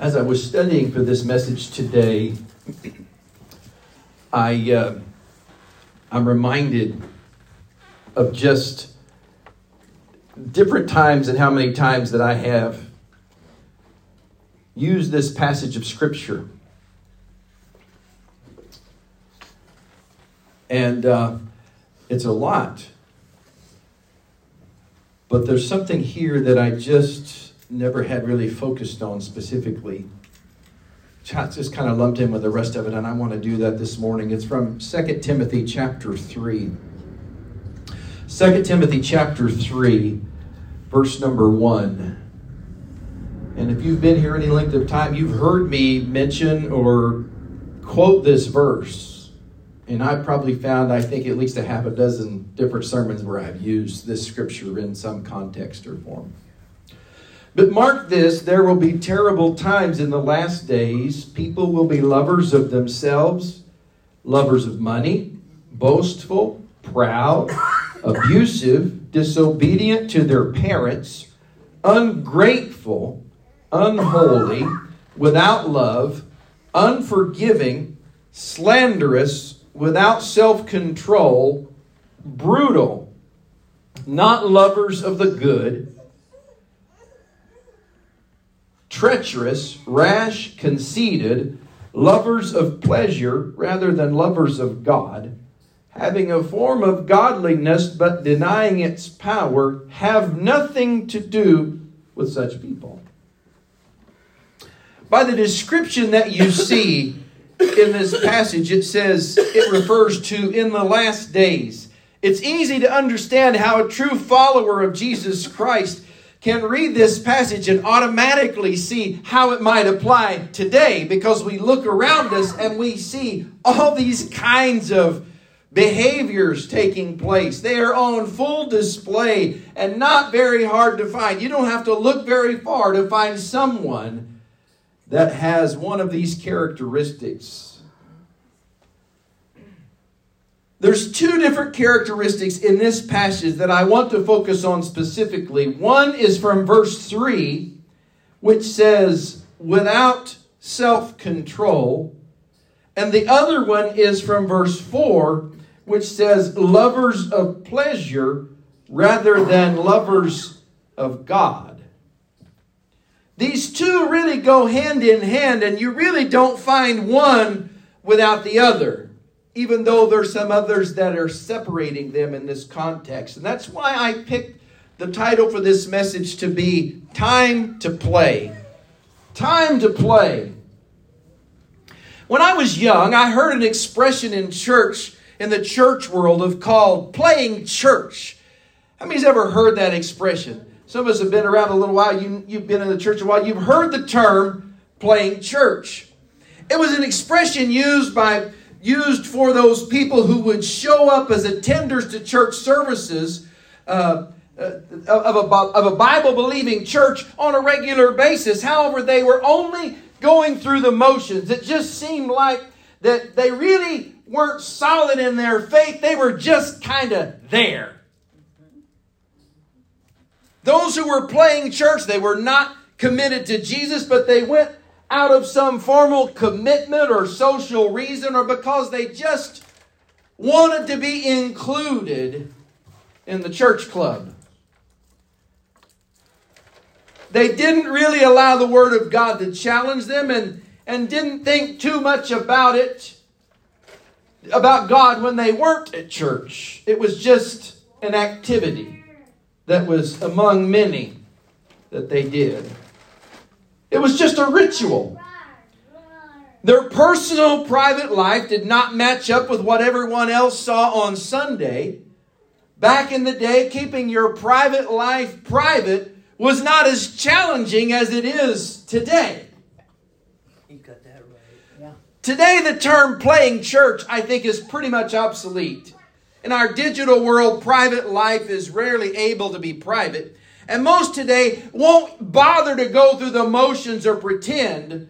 As I was studying for this message today, I uh, I'm reminded of just different times and how many times that I have used this passage of scripture. And uh, it's a lot. But there's something here that I just never had really focused on specifically. Just kind of lumped in with the rest of it, and I want to do that this morning. It's from 2 Timothy chapter 3. 2 Timothy chapter 3, verse number 1. And if you've been here any length of time, you've heard me mention or quote this verse. And I've probably found, I think, at least a half a dozen different sermons where I've used this scripture in some context or form. But mark this there will be terrible times in the last days. People will be lovers of themselves, lovers of money, boastful, proud, abusive, disobedient to their parents, ungrateful unholy, without love, unforgiving, slanderous, without self control, brutal, not lovers of the good, treacherous, rash, conceited, lovers of pleasure rather than lovers of God, having a form of godliness but denying its power, have nothing to do with such people by the description that you see in this passage, it says it refers to in the last days. It's easy to understand how a true follower of Jesus Christ can read this passage and automatically see how it might apply today because we look around us and we see all these kinds of behaviors taking place. They are on full display and not very hard to find. You don't have to look very far to find someone that has one of these characteristics. There's two different characteristics in this passage that I want to focus on specifically. One is from verse 3, which says, without self control. And the other one is from verse 4, which says, lovers of pleasure rather than lovers of God. These two really go hand in hand, and you really don't find one without the other, even though there's some others that are separating them in this context. And that's why I picked the title for this message to be Time to Play. Time to Play. When I was young, I heard an expression in church, in the church world, of called playing church. How many's ever heard that expression? Some of us have been around a little while. You, you've been in the church a while. You've heard the term playing church. It was an expression used by used for those people who would show up as attenders to church services uh, uh, of, a, of a Bible believing church on a regular basis. However, they were only going through the motions. It just seemed like that they really weren't solid in their faith. They were just kind of there. Those who were playing church, they were not committed to Jesus, but they went out of some formal commitment or social reason or because they just wanted to be included in the church club. They didn't really allow the Word of God to challenge them and, and didn't think too much about it, about God when they weren't at church. It was just an activity that was among many that they did. It was just a ritual. Their personal private life did not match up with what everyone else saw on Sunday. Back in the day, keeping your private life private was not as challenging as it is today. You got that right. Yeah. Today, the term playing church, I think, is pretty much obsolete. In our digital world, private life is rarely able to be private. And most today won't bother to go through the motions or pretend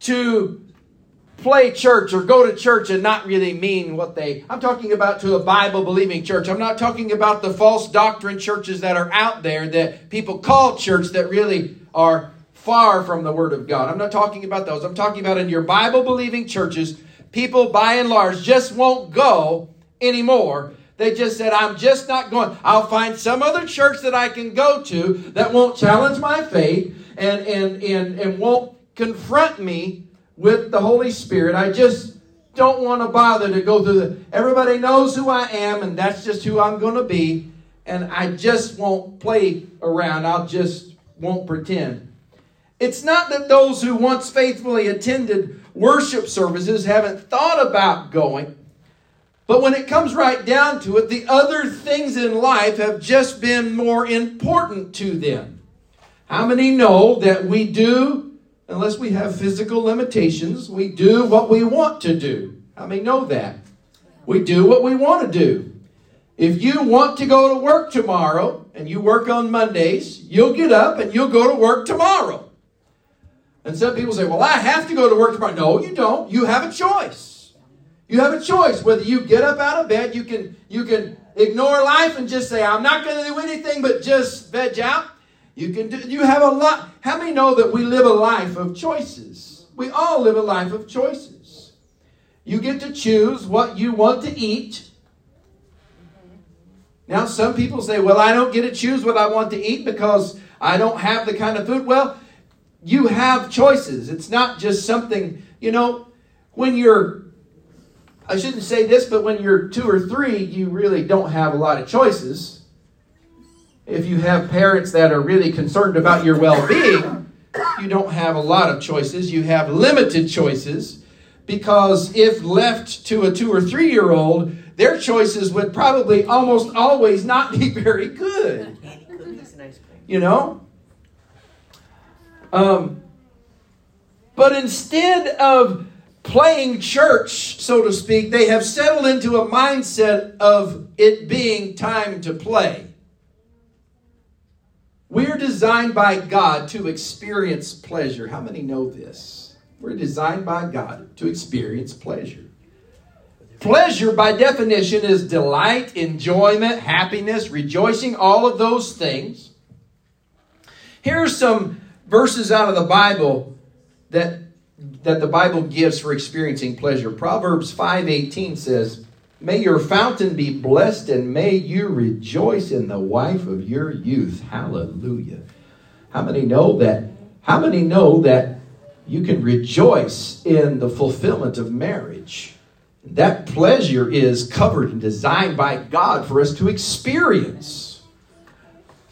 to play church or go to church and not really mean what they. I'm talking about to a Bible believing church. I'm not talking about the false doctrine churches that are out there that people call church that really are far from the Word of God. I'm not talking about those. I'm talking about in your Bible believing churches, people by and large just won't go anymore. They just said, I'm just not going. I'll find some other church that I can go to that won't challenge my faith and, and, and, and won't confront me with the Holy Spirit. I just don't want to bother to go through the. Everybody knows who I am, and that's just who I'm going to be. And I just won't play around. I'll just won't pretend. It's not that those who once faithfully attended worship services haven't thought about going, but when it comes right down to it, the other things in life have just been more important to them. How many know that we do, unless we have physical limitations, we do what we want to do? How many know that? We do what we want to do. If you want to go to work tomorrow and you work on Mondays, you'll get up and you'll go to work tomorrow. And some people say, well, I have to go to work tomorrow. No, you don't. You have a choice. You have a choice. Whether you get up out of bed, you can, you can ignore life and just say, I'm not going to do anything but just veg out. You can do, you have a lot. How many know that we live a life of choices? We all live a life of choices. You get to choose what you want to eat. Now, some people say, well, I don't get to choose what I want to eat because I don't have the kind of food. Well, you have choices. It's not just something, you know, when you're, I shouldn't say this, but when you're two or three, you really don't have a lot of choices. If you have parents that are really concerned about your well being, you don't have a lot of choices. You have limited choices because if left to a two or three year old, their choices would probably almost always not be very good. You know? Um, but instead of playing church, so to speak, they have settled into a mindset of it being time to play. We're designed by God to experience pleasure. How many know this? We're designed by God to experience pleasure. Pleasure, by definition, is delight, enjoyment, happiness, rejoicing, all of those things. Here are some verses out of the Bible that that the Bible gives for experiencing pleasure. Proverbs 5:18 says, "May your fountain be blessed and may you rejoice in the wife of your youth." Hallelujah. How many know that? How many know that you can rejoice in the fulfillment of marriage? That pleasure is covered and designed by God for us to experience.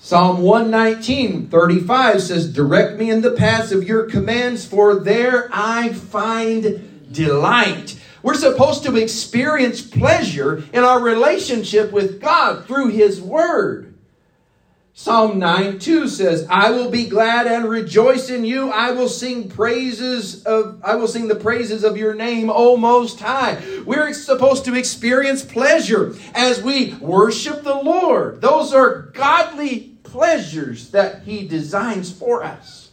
Psalm 119, 35 says, Direct me in the paths of your commands, for there I find delight. We're supposed to experience pleasure in our relationship with God through His Word. Psalm 9 2 says, I will be glad and rejoice in you. I will sing praises of I will sing the praises of your name, O most high. We're supposed to experience pleasure as we worship the Lord. Those are godly pleasures that he designs for us.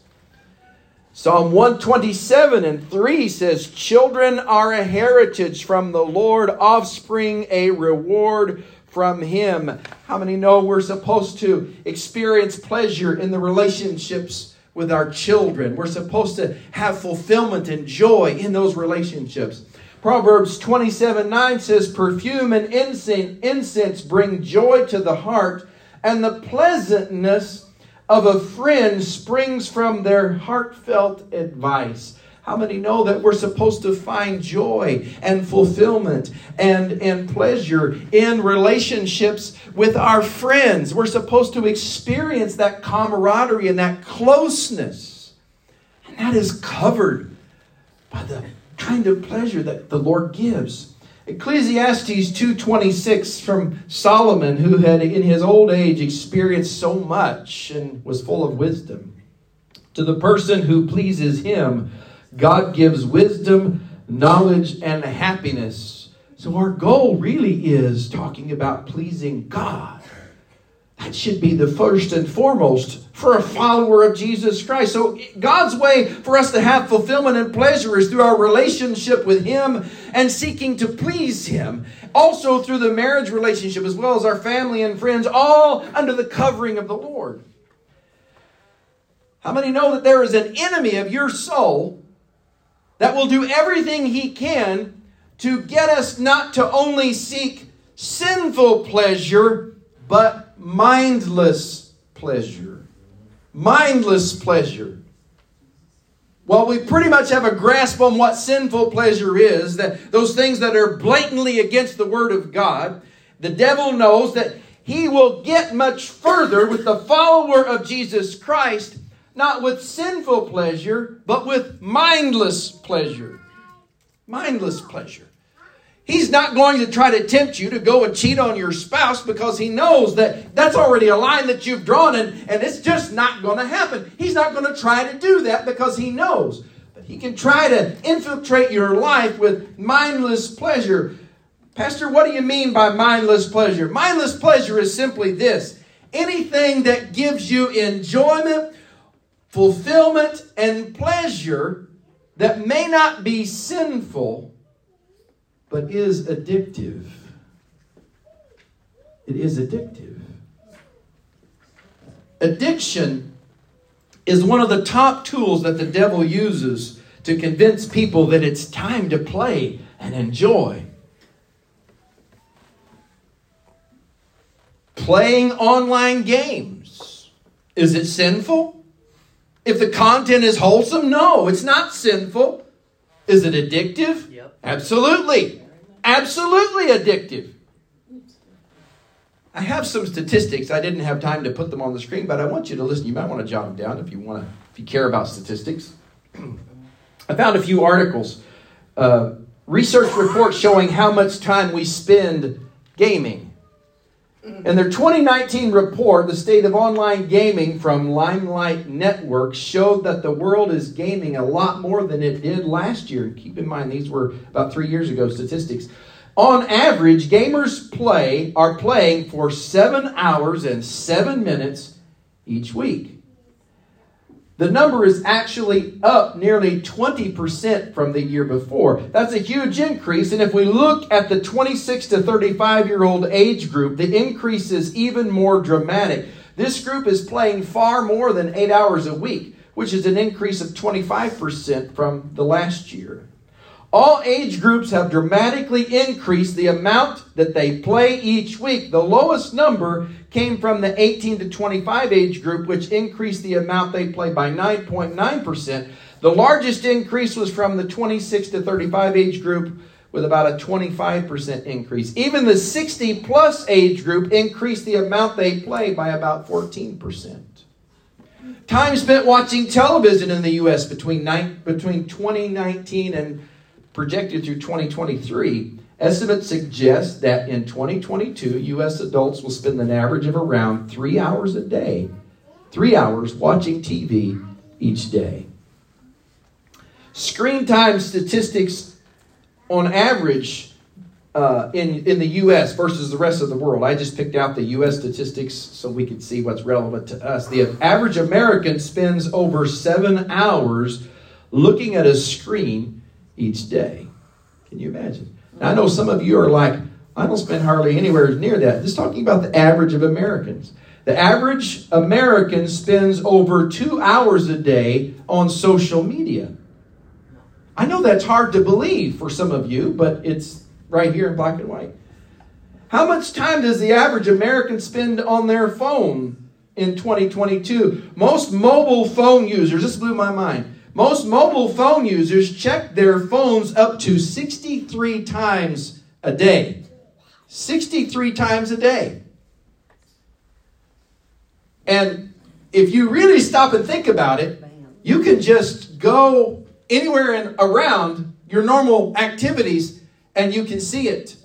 Psalm 127 and 3 says, Children are a heritage from the Lord, offspring a reward from Him. How many know we're supposed to experience pleasure in the relationships with our children? We're supposed to have fulfillment and joy in those relationships. Proverbs 27 9 says, Perfume and incense, incense bring joy to the heart, and the pleasantness of a friend springs from their heartfelt advice. How many know that we're supposed to find joy and fulfillment and, and pleasure in relationships with our friends? We're supposed to experience that camaraderie and that closeness. And that is covered by the kind of pleasure that the Lord gives. Ecclesiastes 2:26 from Solomon who had in his old age experienced so much and was full of wisdom. To the person who pleases him, God gives wisdom, knowledge, and happiness. So our goal really is talking about pleasing God. That should be the first and foremost for a follower of Jesus Christ. So, God's way for us to have fulfillment and pleasure is through our relationship with Him and seeking to please Him. Also, through the marriage relationship, as well as our family and friends, all under the covering of the Lord. How many know that there is an enemy of your soul that will do everything he can to get us not to only seek sinful pleasure, but mindless pleasure? Mindless pleasure. Well, we pretty much have a grasp on what sinful pleasure is, that those things that are blatantly against the Word of God. The devil knows that he will get much further with the follower of Jesus Christ, not with sinful pleasure, but with mindless pleasure. Mindless pleasure. He's not going to try to tempt you to go and cheat on your spouse because he knows that that's already a line that you've drawn and, and it's just not going to happen. He's not going to try to do that because he knows. But he can try to infiltrate your life with mindless pleasure. Pastor, what do you mean by mindless pleasure? Mindless pleasure is simply this anything that gives you enjoyment, fulfillment, and pleasure that may not be sinful but is addictive. It is addictive. Addiction is one of the top tools that the devil uses to convince people that it's time to play and enjoy. Playing online games. Is it sinful? If the content is wholesome, no, it's not sinful. Is it addictive? Yep. Absolutely. Absolutely addictive. I have some statistics. I didn't have time to put them on the screen, but I want you to listen. You might want to jot them down if you want to, if you care about statistics. I found a few articles, uh, research reports showing how much time we spend gaming. In their 2019 report, the state of online gaming from Limelight Network showed that the world is gaming a lot more than it did last year. Keep in mind, these were about three years ago statistics. On average, gamers play are playing for seven hours and seven minutes each week. The number is actually up nearly 20% from the year before. That's a huge increase. And if we look at the 26 to 35 year old age group, the increase is even more dramatic. This group is playing far more than eight hours a week, which is an increase of 25% from the last year. All age groups have dramatically increased the amount that they play each week. The lowest number came from the 18 to 25 age group, which increased the amount they play by 9.9%. The largest increase was from the 26 to 35 age group, with about a 25% increase. Even the 60 plus age group increased the amount they play by about 14%. Time spent watching television in the U.S. between, between 2019 and projected through 2023, estimates suggest that in 2022, U.S. adults will spend an average of around three hours a day, three hours watching TV each day. Screen time statistics on average uh, in, in the U.S. versus the rest of the world. I just picked out the U.S. statistics so we could see what's relevant to us. The average American spends over seven hours looking at a screen each day. Can you imagine? Now, I know some of you are like, I don't spend hardly anywhere near that. Just talking about the average of Americans. The average American spends over two hours a day on social media. I know that's hard to believe for some of you, but it's right here in black and white. How much time does the average American spend on their phone in 2022? Most mobile phone users, this blew my mind. Most mobile phone users check their phones up to 63 times a day. 63 times a day. And if you really stop and think about it, you can just go anywhere and around your normal activities and you can see it.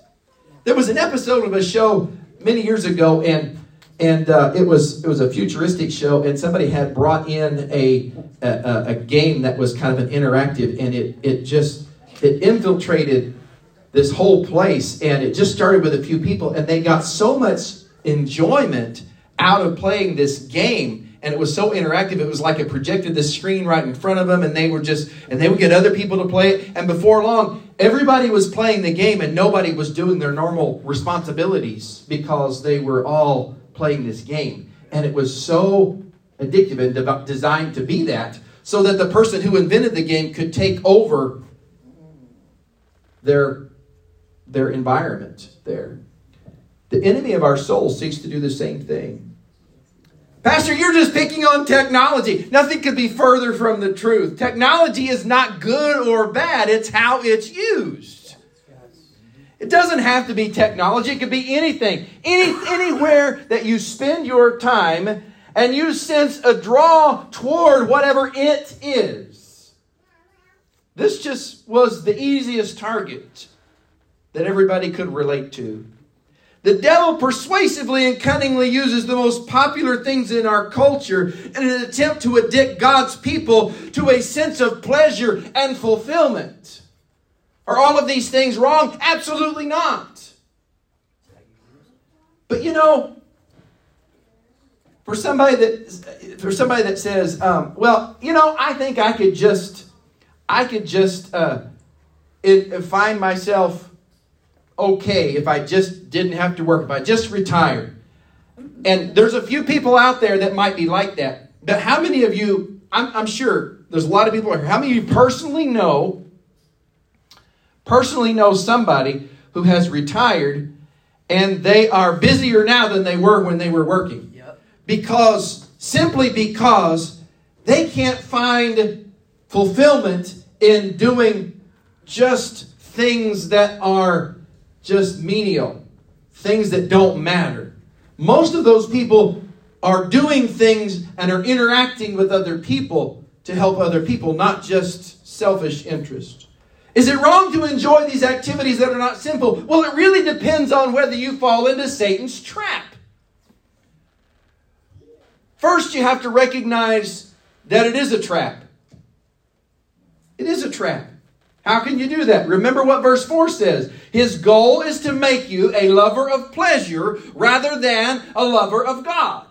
There was an episode of a show many years ago, and and uh, it was it was a futuristic show, and somebody had brought in a, a, a game that was kind of an interactive, and it it just it infiltrated this whole place, and it just started with a few people, and they got so much enjoyment out of playing this game, and it was so interactive. It was like it projected the screen right in front of them, and they were just and they would get other people to play it, and before long, everybody was playing the game, and nobody was doing their normal responsibilities because they were all playing this game. And it was so addictive and de- designed to be that so that the person who invented the game could take over their, their environment there. The enemy of our soul seeks to do the same thing. Pastor, you're just picking on technology. Nothing could be further from the truth. Technology is not good or bad, it's how it's used. It doesn't have to be technology, it could be anything. Any, anywhere that you spend your time and you sense a draw toward whatever it is. This just was the easiest target that everybody could relate to. The devil persuasively and cunningly uses the most popular things in our culture in an attempt to addict God's people to a sense of pleasure and fulfillment. Are all of these things wrong? Absolutely not. But you know, for somebody that for somebody that says, um, "Well, you know, I think I could just, I could just uh, it, find myself okay if I just didn't have to work, if I just retired. And there's a few people out there that might be like that. But how many of you, I'm, I'm sure there's a lot of people here, how many of you personally know, personally know somebody who has retired and they are busier now than they were when they were working? Yep. Because, simply because they can't find fulfillment in doing just things that are just menial, things that don't matter. Most of those people are doing things and are interacting with other people to help other people, not just selfish interest. Is it wrong to enjoy these activities that are not simple? Well, it really depends on whether you fall into Satan's trap. First, you have to recognize that it is a trap. It is a trap. How can you do that? Remember what verse 4 says. His goal is to make you a lover of pleasure rather than a lover of God.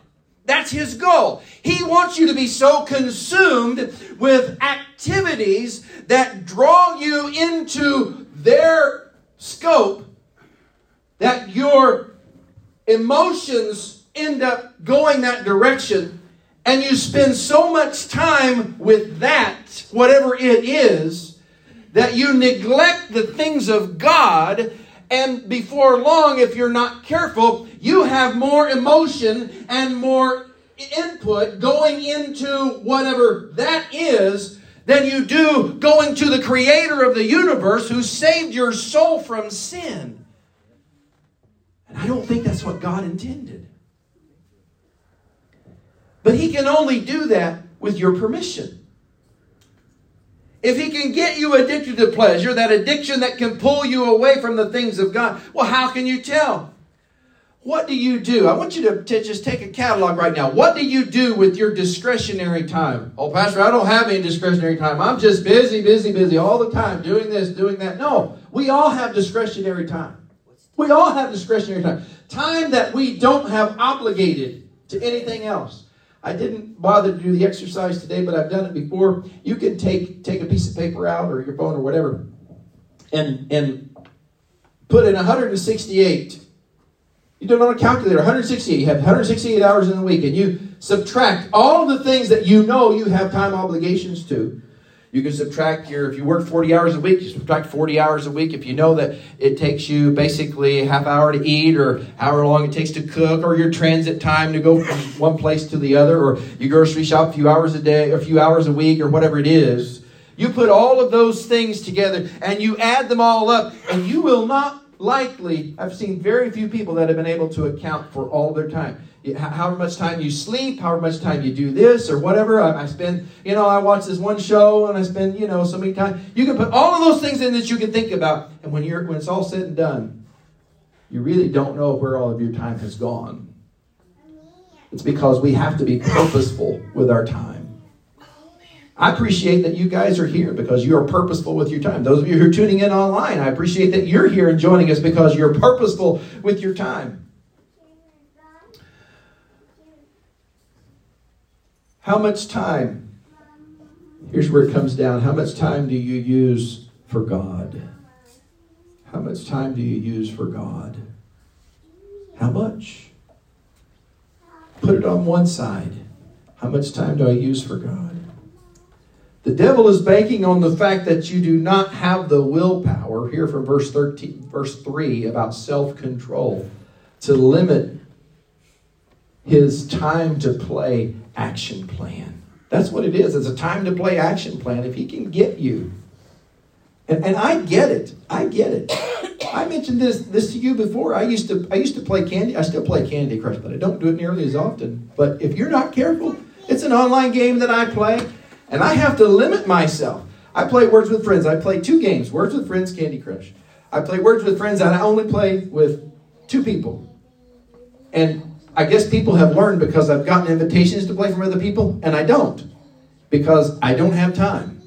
That's his goal. He wants you to be so consumed with activities that draw you into their scope that your emotions end up going that direction and you spend so much time with that, whatever it is, that you neglect the things of God, and before long, if you're not careful, you have more emotion and more input going into whatever that is than you do going to the creator of the universe who saved your soul from sin. And I don't think that's what God intended. But He can only do that with your permission. If he can get you addicted to pleasure, that addiction that can pull you away from the things of God, well, how can you tell? What do you do? I want you to, to just take a catalog right now. What do you do with your discretionary time? Oh, Pastor, I don't have any discretionary time. I'm just busy, busy, busy all the time doing this, doing that. No, we all have discretionary time. We all have discretionary time. Time that we don't have obligated to anything else. I didn't bother to do the exercise today, but I've done it before. You can take take a piece of paper out or your phone or whatever, and and put in 168. You do it on a calculator. 168. You have 168 hours in a week, and you subtract all the things that you know you have time obligations to. You can subtract your, if you work 40 hours a week, you subtract 40 hours a week. If you know that it takes you basically half hour to eat or however long it takes to cook or your transit time to go from one place to the other or you grocery shop a few hours a day or a few hours a week or whatever it is, you put all of those things together and you add them all up and you will not likely, I've seen very few people that have been able to account for all their time however much time you sleep, however much time you do this or whatever. I, spend, you know, I watch this one show and I spend, you know, so many time. You can put all of those things in that you can think about, and when you're when it's all said and done, you really don't know where all of your time has gone. It's because we have to be purposeful with our time. I appreciate that you guys are here because you are purposeful with your time. Those of you who are tuning in online, I appreciate that you're here and joining us because you're purposeful with your time. How much time? Here's where it comes down. How much time do you use for God? How much time do you use for God? How much? Put it on one side. How much time do I use for God? The devil is banking on the fact that you do not have the willpower, here from verse 13, verse 3 about self-control, to limit his time to play action plan. That's what it is. It's a time to play action plan. If he can get you. And, and I get it. I get it. I mentioned this this to you before. I used to I used to play Candy. I still play Candy Crush, but I don't do it nearly as often. But if you're not careful, it's an online game that I play, and I have to limit myself. I play Words with Friends. I play two games: Words with Friends, Candy Crush. I play Words with Friends, and I only play with two people. And I guess people have learned because I've gotten invitations to play from other people, and I don't because I don't have time.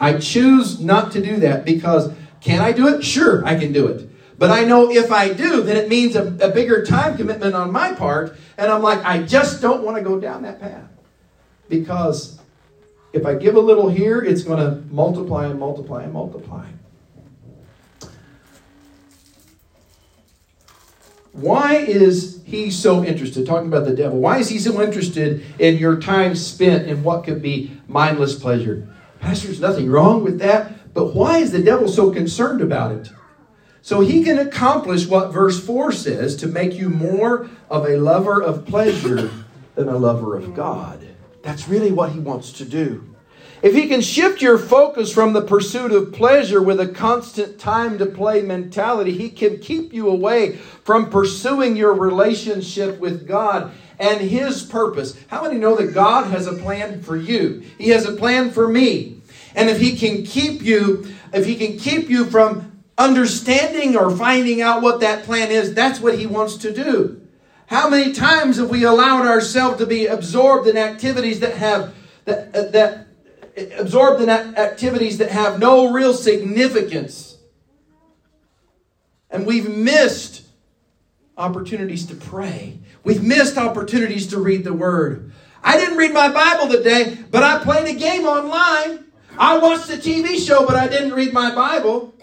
I choose not to do that because can I do it? Sure, I can do it. But I know if I do, then it means a, a bigger time commitment on my part, and I'm like, I just don't want to go down that path because if I give a little here, it's going to multiply and multiply and multiply. Why is he so interested? Talking about the devil. Why is he so interested in your time spent in what could be mindless pleasure? Pastor, there's nothing wrong with that. But why is the devil so concerned about it? So he can accomplish what verse 4 says to make you more of a lover of pleasure than a lover of God. That's really what he wants to do. If he can shift your focus from the pursuit of pleasure with a constant time to play mentality, he can keep you away from pursuing your relationship with God and his purpose. How many know that God has a plan for you? He has a plan for me. And if he can keep you, if he can keep you from understanding or finding out what that plan is, that's what he wants to do. How many times have we allowed ourselves to be absorbed in activities that have that, uh, that absorbed in activities that have no real significance. And we've missed opportunities to pray. We've missed opportunities to read the Word. I didn't read my Bible today, but I played a game online. I watched a TV show, but I didn't read my Bible.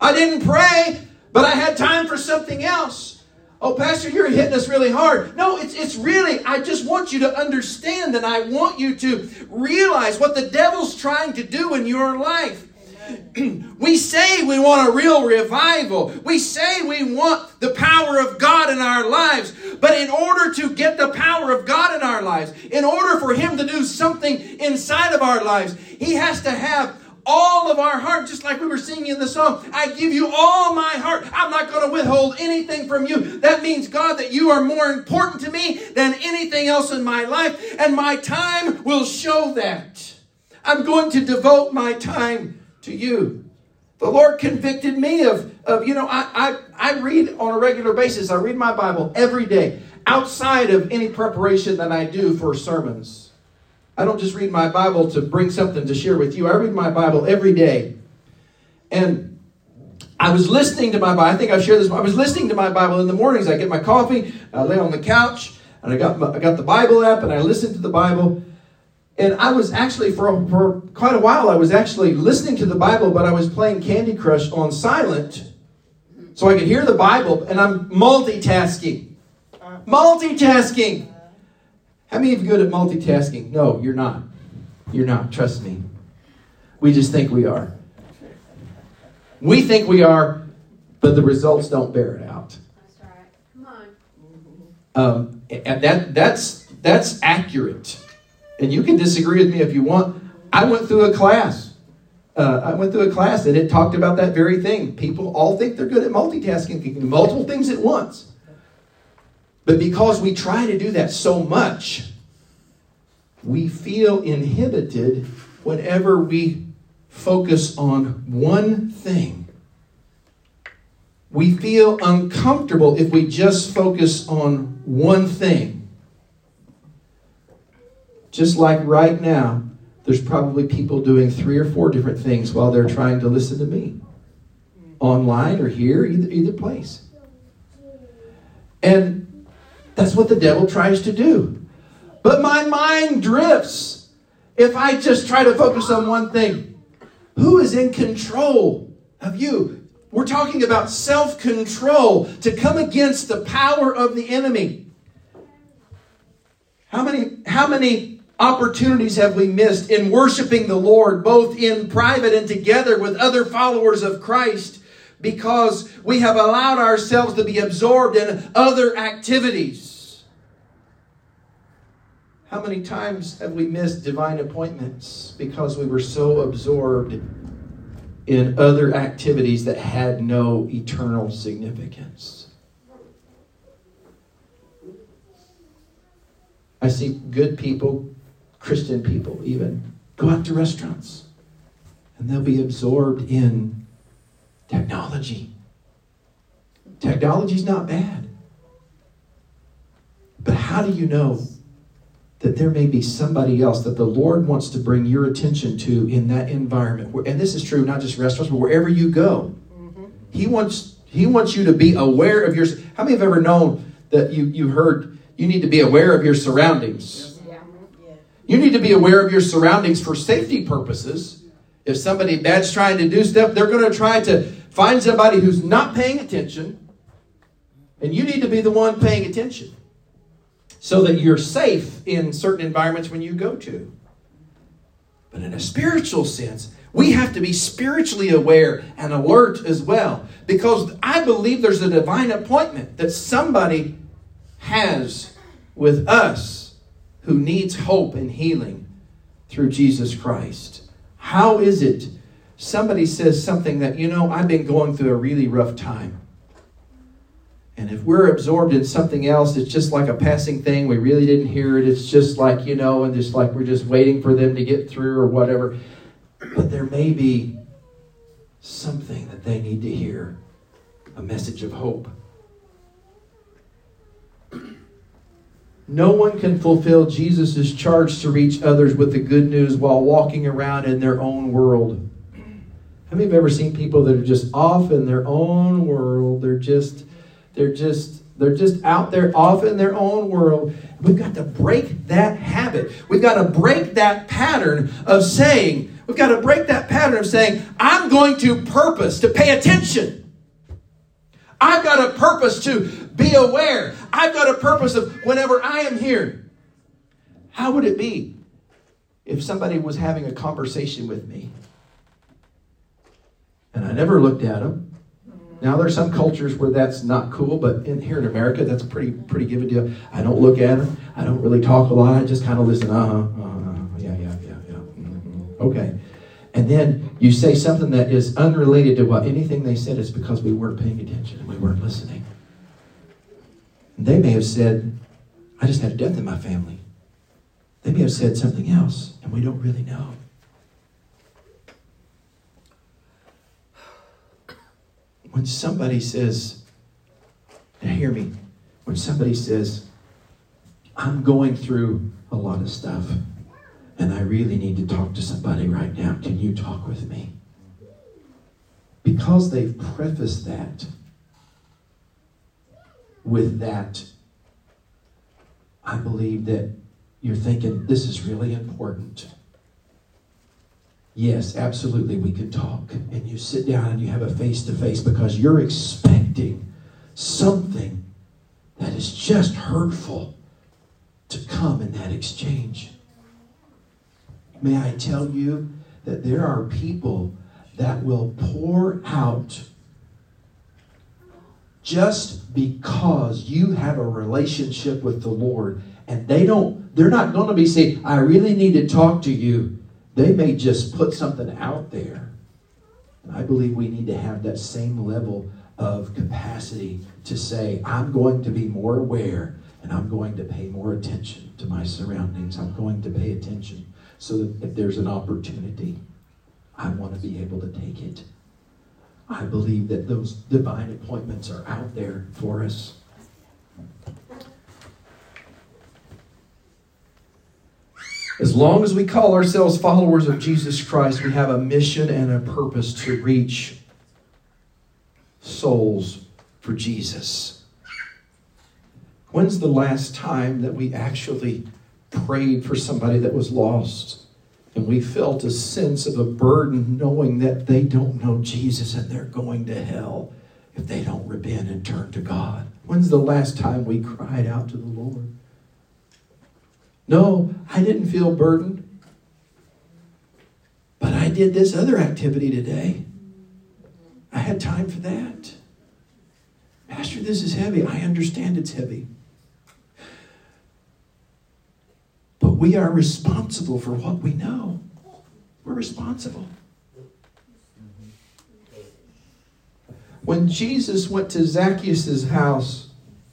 I didn't pray, but I had time for something else. Oh, Pastor, you're hitting us really hard. No, it's, it's really, I just want you to understand and I want you to realize what the devil's trying to do in your life. we say we want a real revival. We say we want the power of God in our lives. But in order to get the power of God in our lives, in order for Him to do something inside of our lives, He has to have all of our heart, just like we were singing in the song. I give you all my heart. I'm not going to withhold anything from you. That means, God, that you are more important to me than anything else in my life, and my time will show that. I'm going to devote my time to you. The Lord convicted me of, of you know, I, I, I read on a regular basis. I read my Bible every day outside of any preparation that I do for sermons. I don't just read my Bible to bring something to share with you. I read my Bible every day. And I was listening to my Bible. I think I've shared this. I was listening to my Bible in the mornings. I get my coffee, I lay on the couch, and I got, my, I got the Bible app, and I listened to the Bible. And I was actually, for, for quite a while, I was actually listening to the Bible, but I was playing Candy Crush on silent so I could hear the Bible, and I'm multitasking. Uh. Multitasking. How many of you good at multitasking? No, you're not. You're not. Trust me. We just think we are. We think we are, but the results don't bear it out. That's right. Come on. Um, and that that's that's accurate. And you can disagree with me if you want. I went through a class. Uh, I went through a class and it talked about that very thing. People all think they're good at multitasking, can do multiple things at once. But because we try to do that so much, we feel inhibited whenever we focus on one thing. We feel uncomfortable if we just focus on one thing. Just like right now, there's probably people doing three or four different things while they're trying to listen to me online or here, either, either place. And that's what the devil tries to do. But my mind drifts if I just try to focus on one thing. Who is in control of you? We're talking about self control to come against the power of the enemy. How many, how many opportunities have we missed in worshiping the Lord, both in private and together with other followers of Christ, because we have allowed ourselves to be absorbed in other activities? How many times have we missed divine appointments because we were so absorbed in other activities that had no eternal significance? I see good people, Christian people even, go out to restaurants and they'll be absorbed in technology. Technology's not bad. But how do you know that there may be somebody else that the Lord wants to bring your attention to in that environment? And this is true not just restaurants, but wherever you go. Mm-hmm. He wants He wants you to be aware of your. How many have ever known that you you heard you need to be aware of your surroundings. You need to be aware of your surroundings for safety purposes. If somebody bad's trying to do stuff, they're going to try to find somebody who's not paying attention. And you need to be the one paying attention so that you're safe in certain environments when you go to. But in a spiritual sense, we have to be spiritually aware and alert as well because I believe there's a divine appointment that somebody has with us who needs hope and healing through Jesus Christ. How is it somebody says something that, you know, I've been going through a really rough time? And if we're absorbed in something else, it's just like a passing thing. We really didn't hear it. It's just like, you know, and just like we're just waiting for them to get through or whatever. But there may be something that they need to hear a message of hope. No one can fulfill Jesus' charge to reach others with the good news while walking around in their own world. How many have ever seen people that are just off in their own world? They're just, they're just, they're just out there off in their own world. We've got to break that habit. We've got to break that pattern of saying, we've got to break that pattern of saying, I'm going to purpose to pay attention. I've got a purpose to be aware. I've got a purpose of whenever I am here. How would it be if somebody was having a conversation with me and I never looked at them? Now there's some cultures where that's not cool, but in, here in America, that's a pretty pretty given deal. I don't look at them. I don't really talk a lot. I just kind of listen. Uh huh. Uh-huh. Yeah, yeah, yeah, yeah. Mm-hmm. Okay. And then you say something that is unrelated to what anything they said is because we weren't paying attention and we weren't listening. And they may have said, I just had a death in my family. They may have said something else, and we don't really know. When somebody says, hear me, when somebody says, I'm going through a lot of stuff and I really need to talk to somebody right now. Can you talk with me? Because they've prefaced that with that, I believe that you're thinking, this is really important. Yes, absolutely, we can talk. And you sit down and you have a face to face because you're expecting something that is just hurtful to come in that exchange. May I tell you that there are people that will pour out just because you have a relationship with the Lord and they don't they're not going to be saying I really need to talk to you they may just put something out there and I believe we need to have that same level of capacity to say I'm going to be more aware and I'm going to pay more attention to my surroundings I'm going to pay attention so that if there's an opportunity, I want to be able to take it. I believe that those divine appointments are out there for us. As long as we call ourselves followers of Jesus Christ, we have a mission and a purpose to reach souls for Jesus. When's the last time that we actually prayed for somebody that was lost. And we felt a sense of a burden knowing that they don't know Jesus and they're going to hell if they don't repent and turn to God. When's the last time we cried out to the Lord? No, I didn't feel burdened. But I did this other activity today. I had time for that. Pastor, this is heavy. I understand it's heavy. But we are responsible for what we know. We're responsible. When Jesus went to Zacchaeus' house,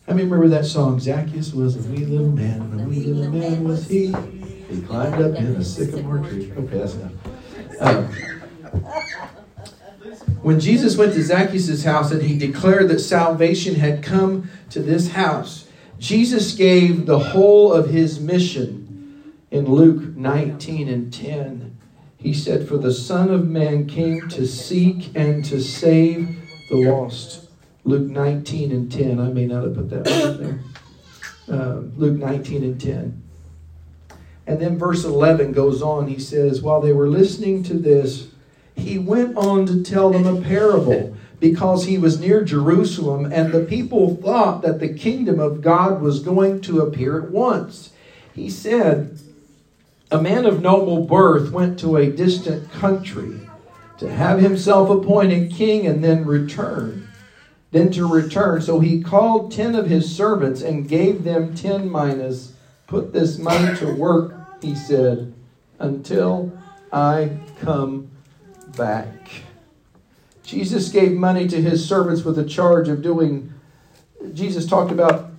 I mean, remember that song? Zacchaeus was a wee little man, and a wee little man was he. He climbed up in a sycamore tree. Okay, that's enough. Um, when Jesus went to Zacchaeus' house and he declared that salvation had come to this house, Jesus gave the whole of his mission in Luke 19 and 10. He said, For the Son of Man came to seek and to save the lost. Luke 19 and 10. I may not have put that in there. Uh, Luke 19 and 10. And then verse 11 goes on. He says, While they were listening to this, he went on to tell them a parable because he was near Jerusalem, and the people thought that the kingdom of God was going to appear at once. He said, A man of noble birth went to a distant country to have himself appointed king and then return. Then to return. So he called ten of his servants and gave them ten minas. Put this money to work, he said, until I come back. Jesus gave money to his servants with a charge of doing. Jesus talked about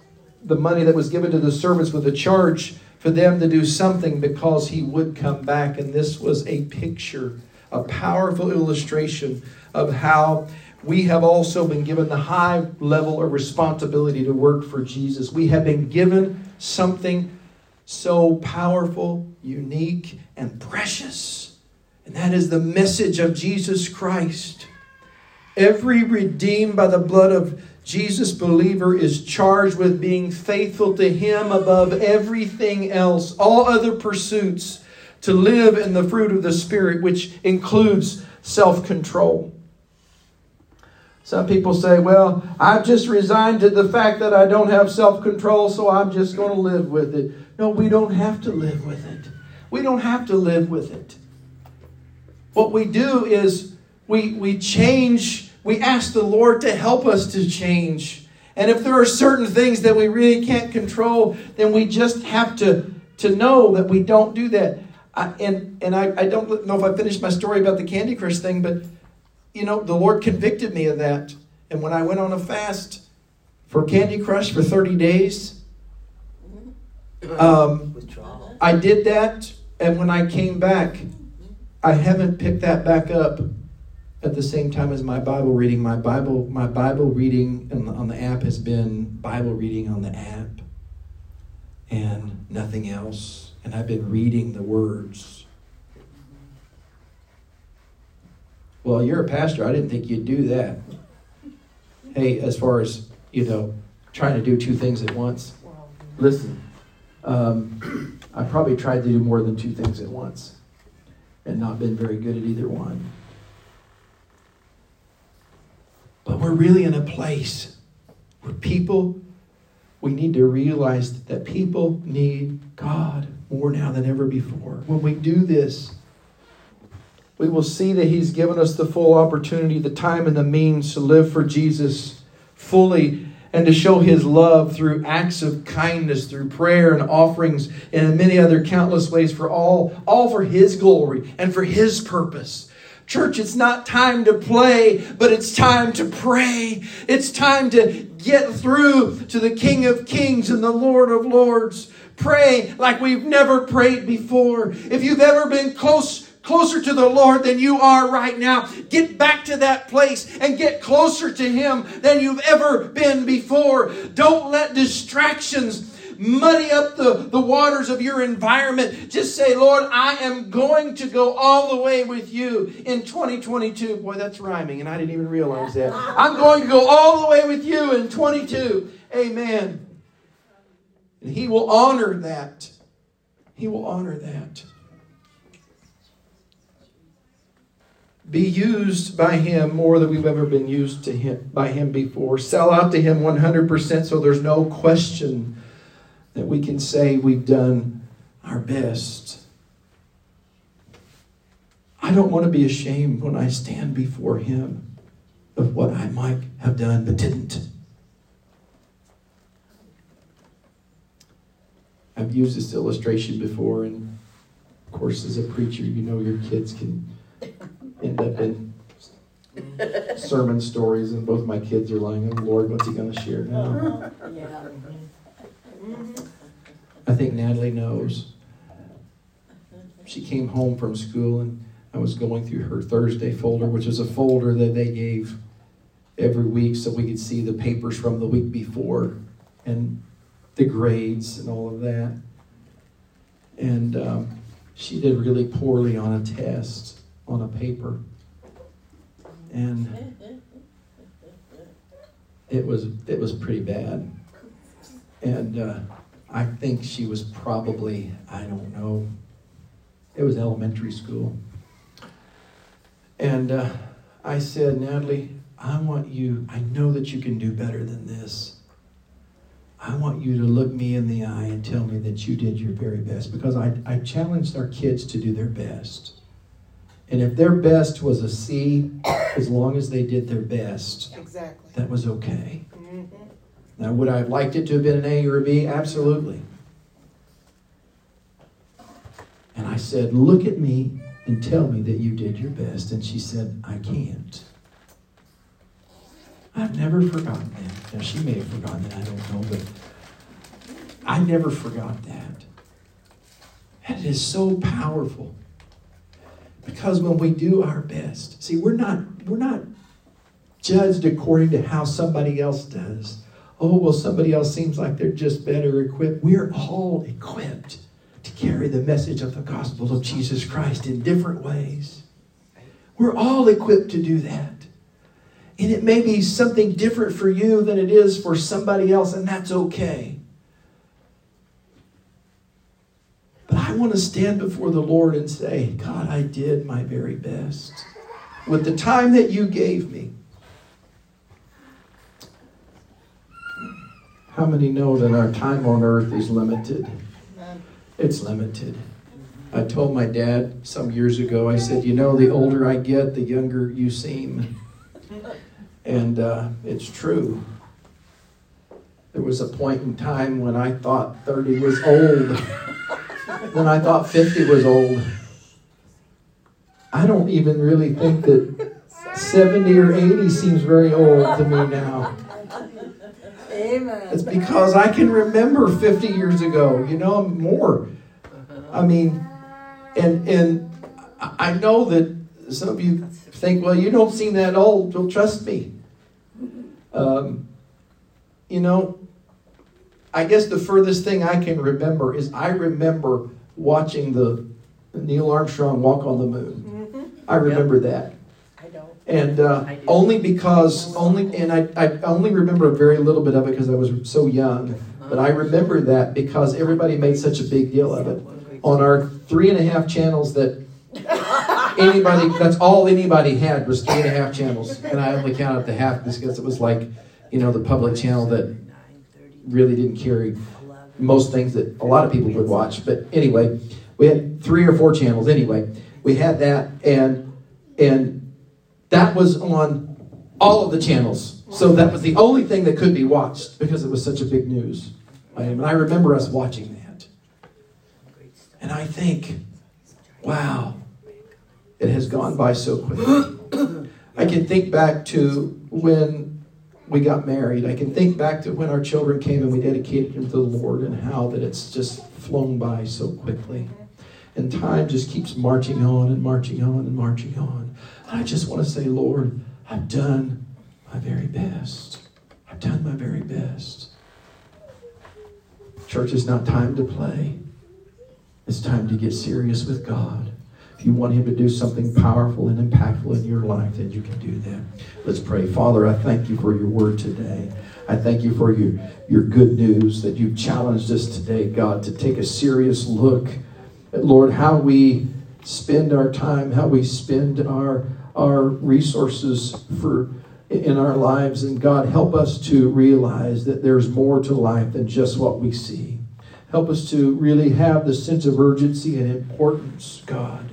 the money that was given to the servants with a charge for them to do something because he would come back. And this was a picture a powerful illustration of how we have also been given the high level of responsibility to work for Jesus. We have been given something so powerful, unique, and precious. And that is the message of Jesus Christ. Every redeemed by the blood of Jesus believer is charged with being faithful to Him above everything else, all other pursuits to live in the fruit of the Spirit, which includes self control. Some people say, well, I've just resigned to the fact that I don't have self control, so I'm just going to live with it. No, we don't have to live with it. We don't have to live with it. What we do is we, we change, we ask the Lord to help us to change. And if there are certain things that we really can't control, then we just have to, to know that we don't do that. I, and and I, I don't know if I finished my story about the Candy Crush thing, but you know, the Lord convicted me of that. And when I went on a fast for Candy Crush for 30 days, um, I did that. And when I came back, I haven't picked that back up at the same time as my Bible reading. My Bible, my Bible reading on the, on the app has been Bible reading on the app and nothing else and I've been reading the words. Well, you're a pastor. I didn't think you'd do that. Hey, as far as, you know, trying to do two things at once, listen, um, I probably tried to do more than two things at once and not been very good at either one. But we're really in a place where people, we need to realize that people need God more now than ever before. When we do this, we will see that He's given us the full opportunity, the time, and the means to live for Jesus fully and to show His love through acts of kindness, through prayer and offerings, and in many other countless ways for all, all for His glory and for His purpose. Church, it's not time to play, but it's time to pray. It's time to get through to the King of Kings and the Lord of Lords. Pray like we've never prayed before. If you've ever been close, closer to the Lord than you are right now, get back to that place and get closer to Him than you've ever been before. Don't let distractions muddy up the, the waters of your environment. Just say, Lord, I am going to go all the way with you in 2022. Boy, that's rhyming, and I didn't even realize that. I'm going to go all the way with you in 22. Amen. And He will honor that. He will honor that. Be used by Him more than we've ever been used to him, by Him before. Sell out to Him 100% so there's no question that we can say we've done our best. I don't want to be ashamed when I stand before Him of what I might have done but didn't. I've used this illustration before, and of course, as a preacher, you know your kids can end up in sermon stories, and both my kids are lying, oh Lord, what's he going to share now? Uh-huh. Yeah. I think Natalie knows. She came home from school, and I was going through her Thursday folder, which is a folder that they gave every week so we could see the papers from the week before and the grades and all of that. And um, she did really poorly on a test on a paper. And it was it was pretty bad. And uh, I think she was probably, I don't know, it was elementary school. And uh, I said, Natalie, I want you, I know that you can do better than this. I want you to look me in the eye and tell me that you did your very best because I, I challenged our kids to do their best. And if their best was a C, as long as they did their best, Exactly. that was okay. Mhm. Now, would I have liked it to have been an A or a B? Absolutely. And I said, Look at me and tell me that you did your best. And she said, I can't. I've never forgotten that. Now, she may have forgotten that, I don't know, but I never forgot that. And it is so powerful. Because when we do our best, see, we're not, we're not judged according to how somebody else does. Oh, well, somebody else seems like they're just better equipped. We're all equipped to carry the message of the gospel of Jesus Christ in different ways. We're all equipped to do that. And it may be something different for you than it is for somebody else, and that's okay. But I want to stand before the Lord and say, God, I did my very best with the time that you gave me. How many know that our time on earth is limited? It's limited. I told my dad some years ago, I said, You know, the older I get, the younger you seem. And uh, it's true. There was a point in time when I thought 30 was old, when I thought 50 was old. I don't even really think that 70 or 80 seems very old to me now. Amen. It's because I can remember 50 years ago, you know, more. I mean, and and I know that some of you think, well, you don't seem that old. Well, trust me. Um, you know, I guess the furthest thing I can remember is I remember watching the Neil Armstrong walk on the moon. I remember that. I don't. And uh, I only because, only, and I, I only remember a very little bit of it because I was so young. But I remember that because everybody made such a big deal of it. On our three and a half channels that anybody, that's all anybody had was three and a half channels. And I only counted the half because it was like, you know, the public channel that really didn't carry most things that a lot of people would watch. But anyway, we had three or four channels anyway. We had that and and that was on all of the channels. So that was the only thing that could be watched because it was such a big news. And I remember us watching that. And I think, wow, it has gone by so quickly. I can think back to when we got married. I can think back to when our children came and we dedicated them to the Lord and how that it's just flown by so quickly. And time just keeps marching on and marching on and marching on. And I just want to say, Lord, I've done my very best. I've done my very best. Church is not time to play. It's time to get serious with God. If you want Him to do something powerful and impactful in your life, then you can do that. Let's pray. Father, I thank you for your word today. I thank you for your, your good news that you've challenged us today, God, to take a serious look at, Lord, how we spend our time, how we spend our, our resources for in our lives. And God, help us to realize that there's more to life than just what we see. Help us to really have the sense of urgency and importance, God,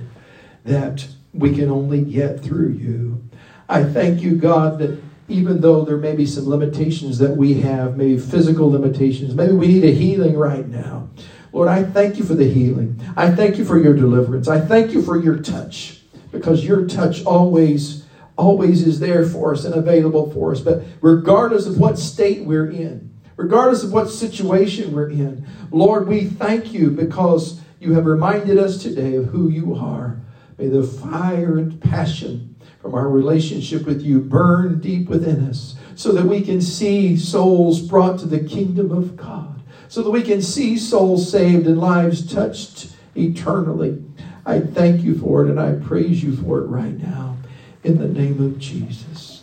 that we can only get through you. I thank you, God, that even though there may be some limitations that we have, maybe physical limitations, maybe we need a healing right now. Lord, I thank you for the healing. I thank you for your deliverance. I thank you for your touch because your touch always always is there for us and available for us. But regardless of what state we're in, regardless of what situation we're in, Lord, we thank you because you have reminded us today of who you are. May the fire and passion from our relationship with you burn deep within us so that we can see souls brought to the kingdom of God, so that we can see souls saved and lives touched eternally. I thank you for it and I praise you for it right now. In the name of Jesus.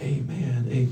Amen. Amen.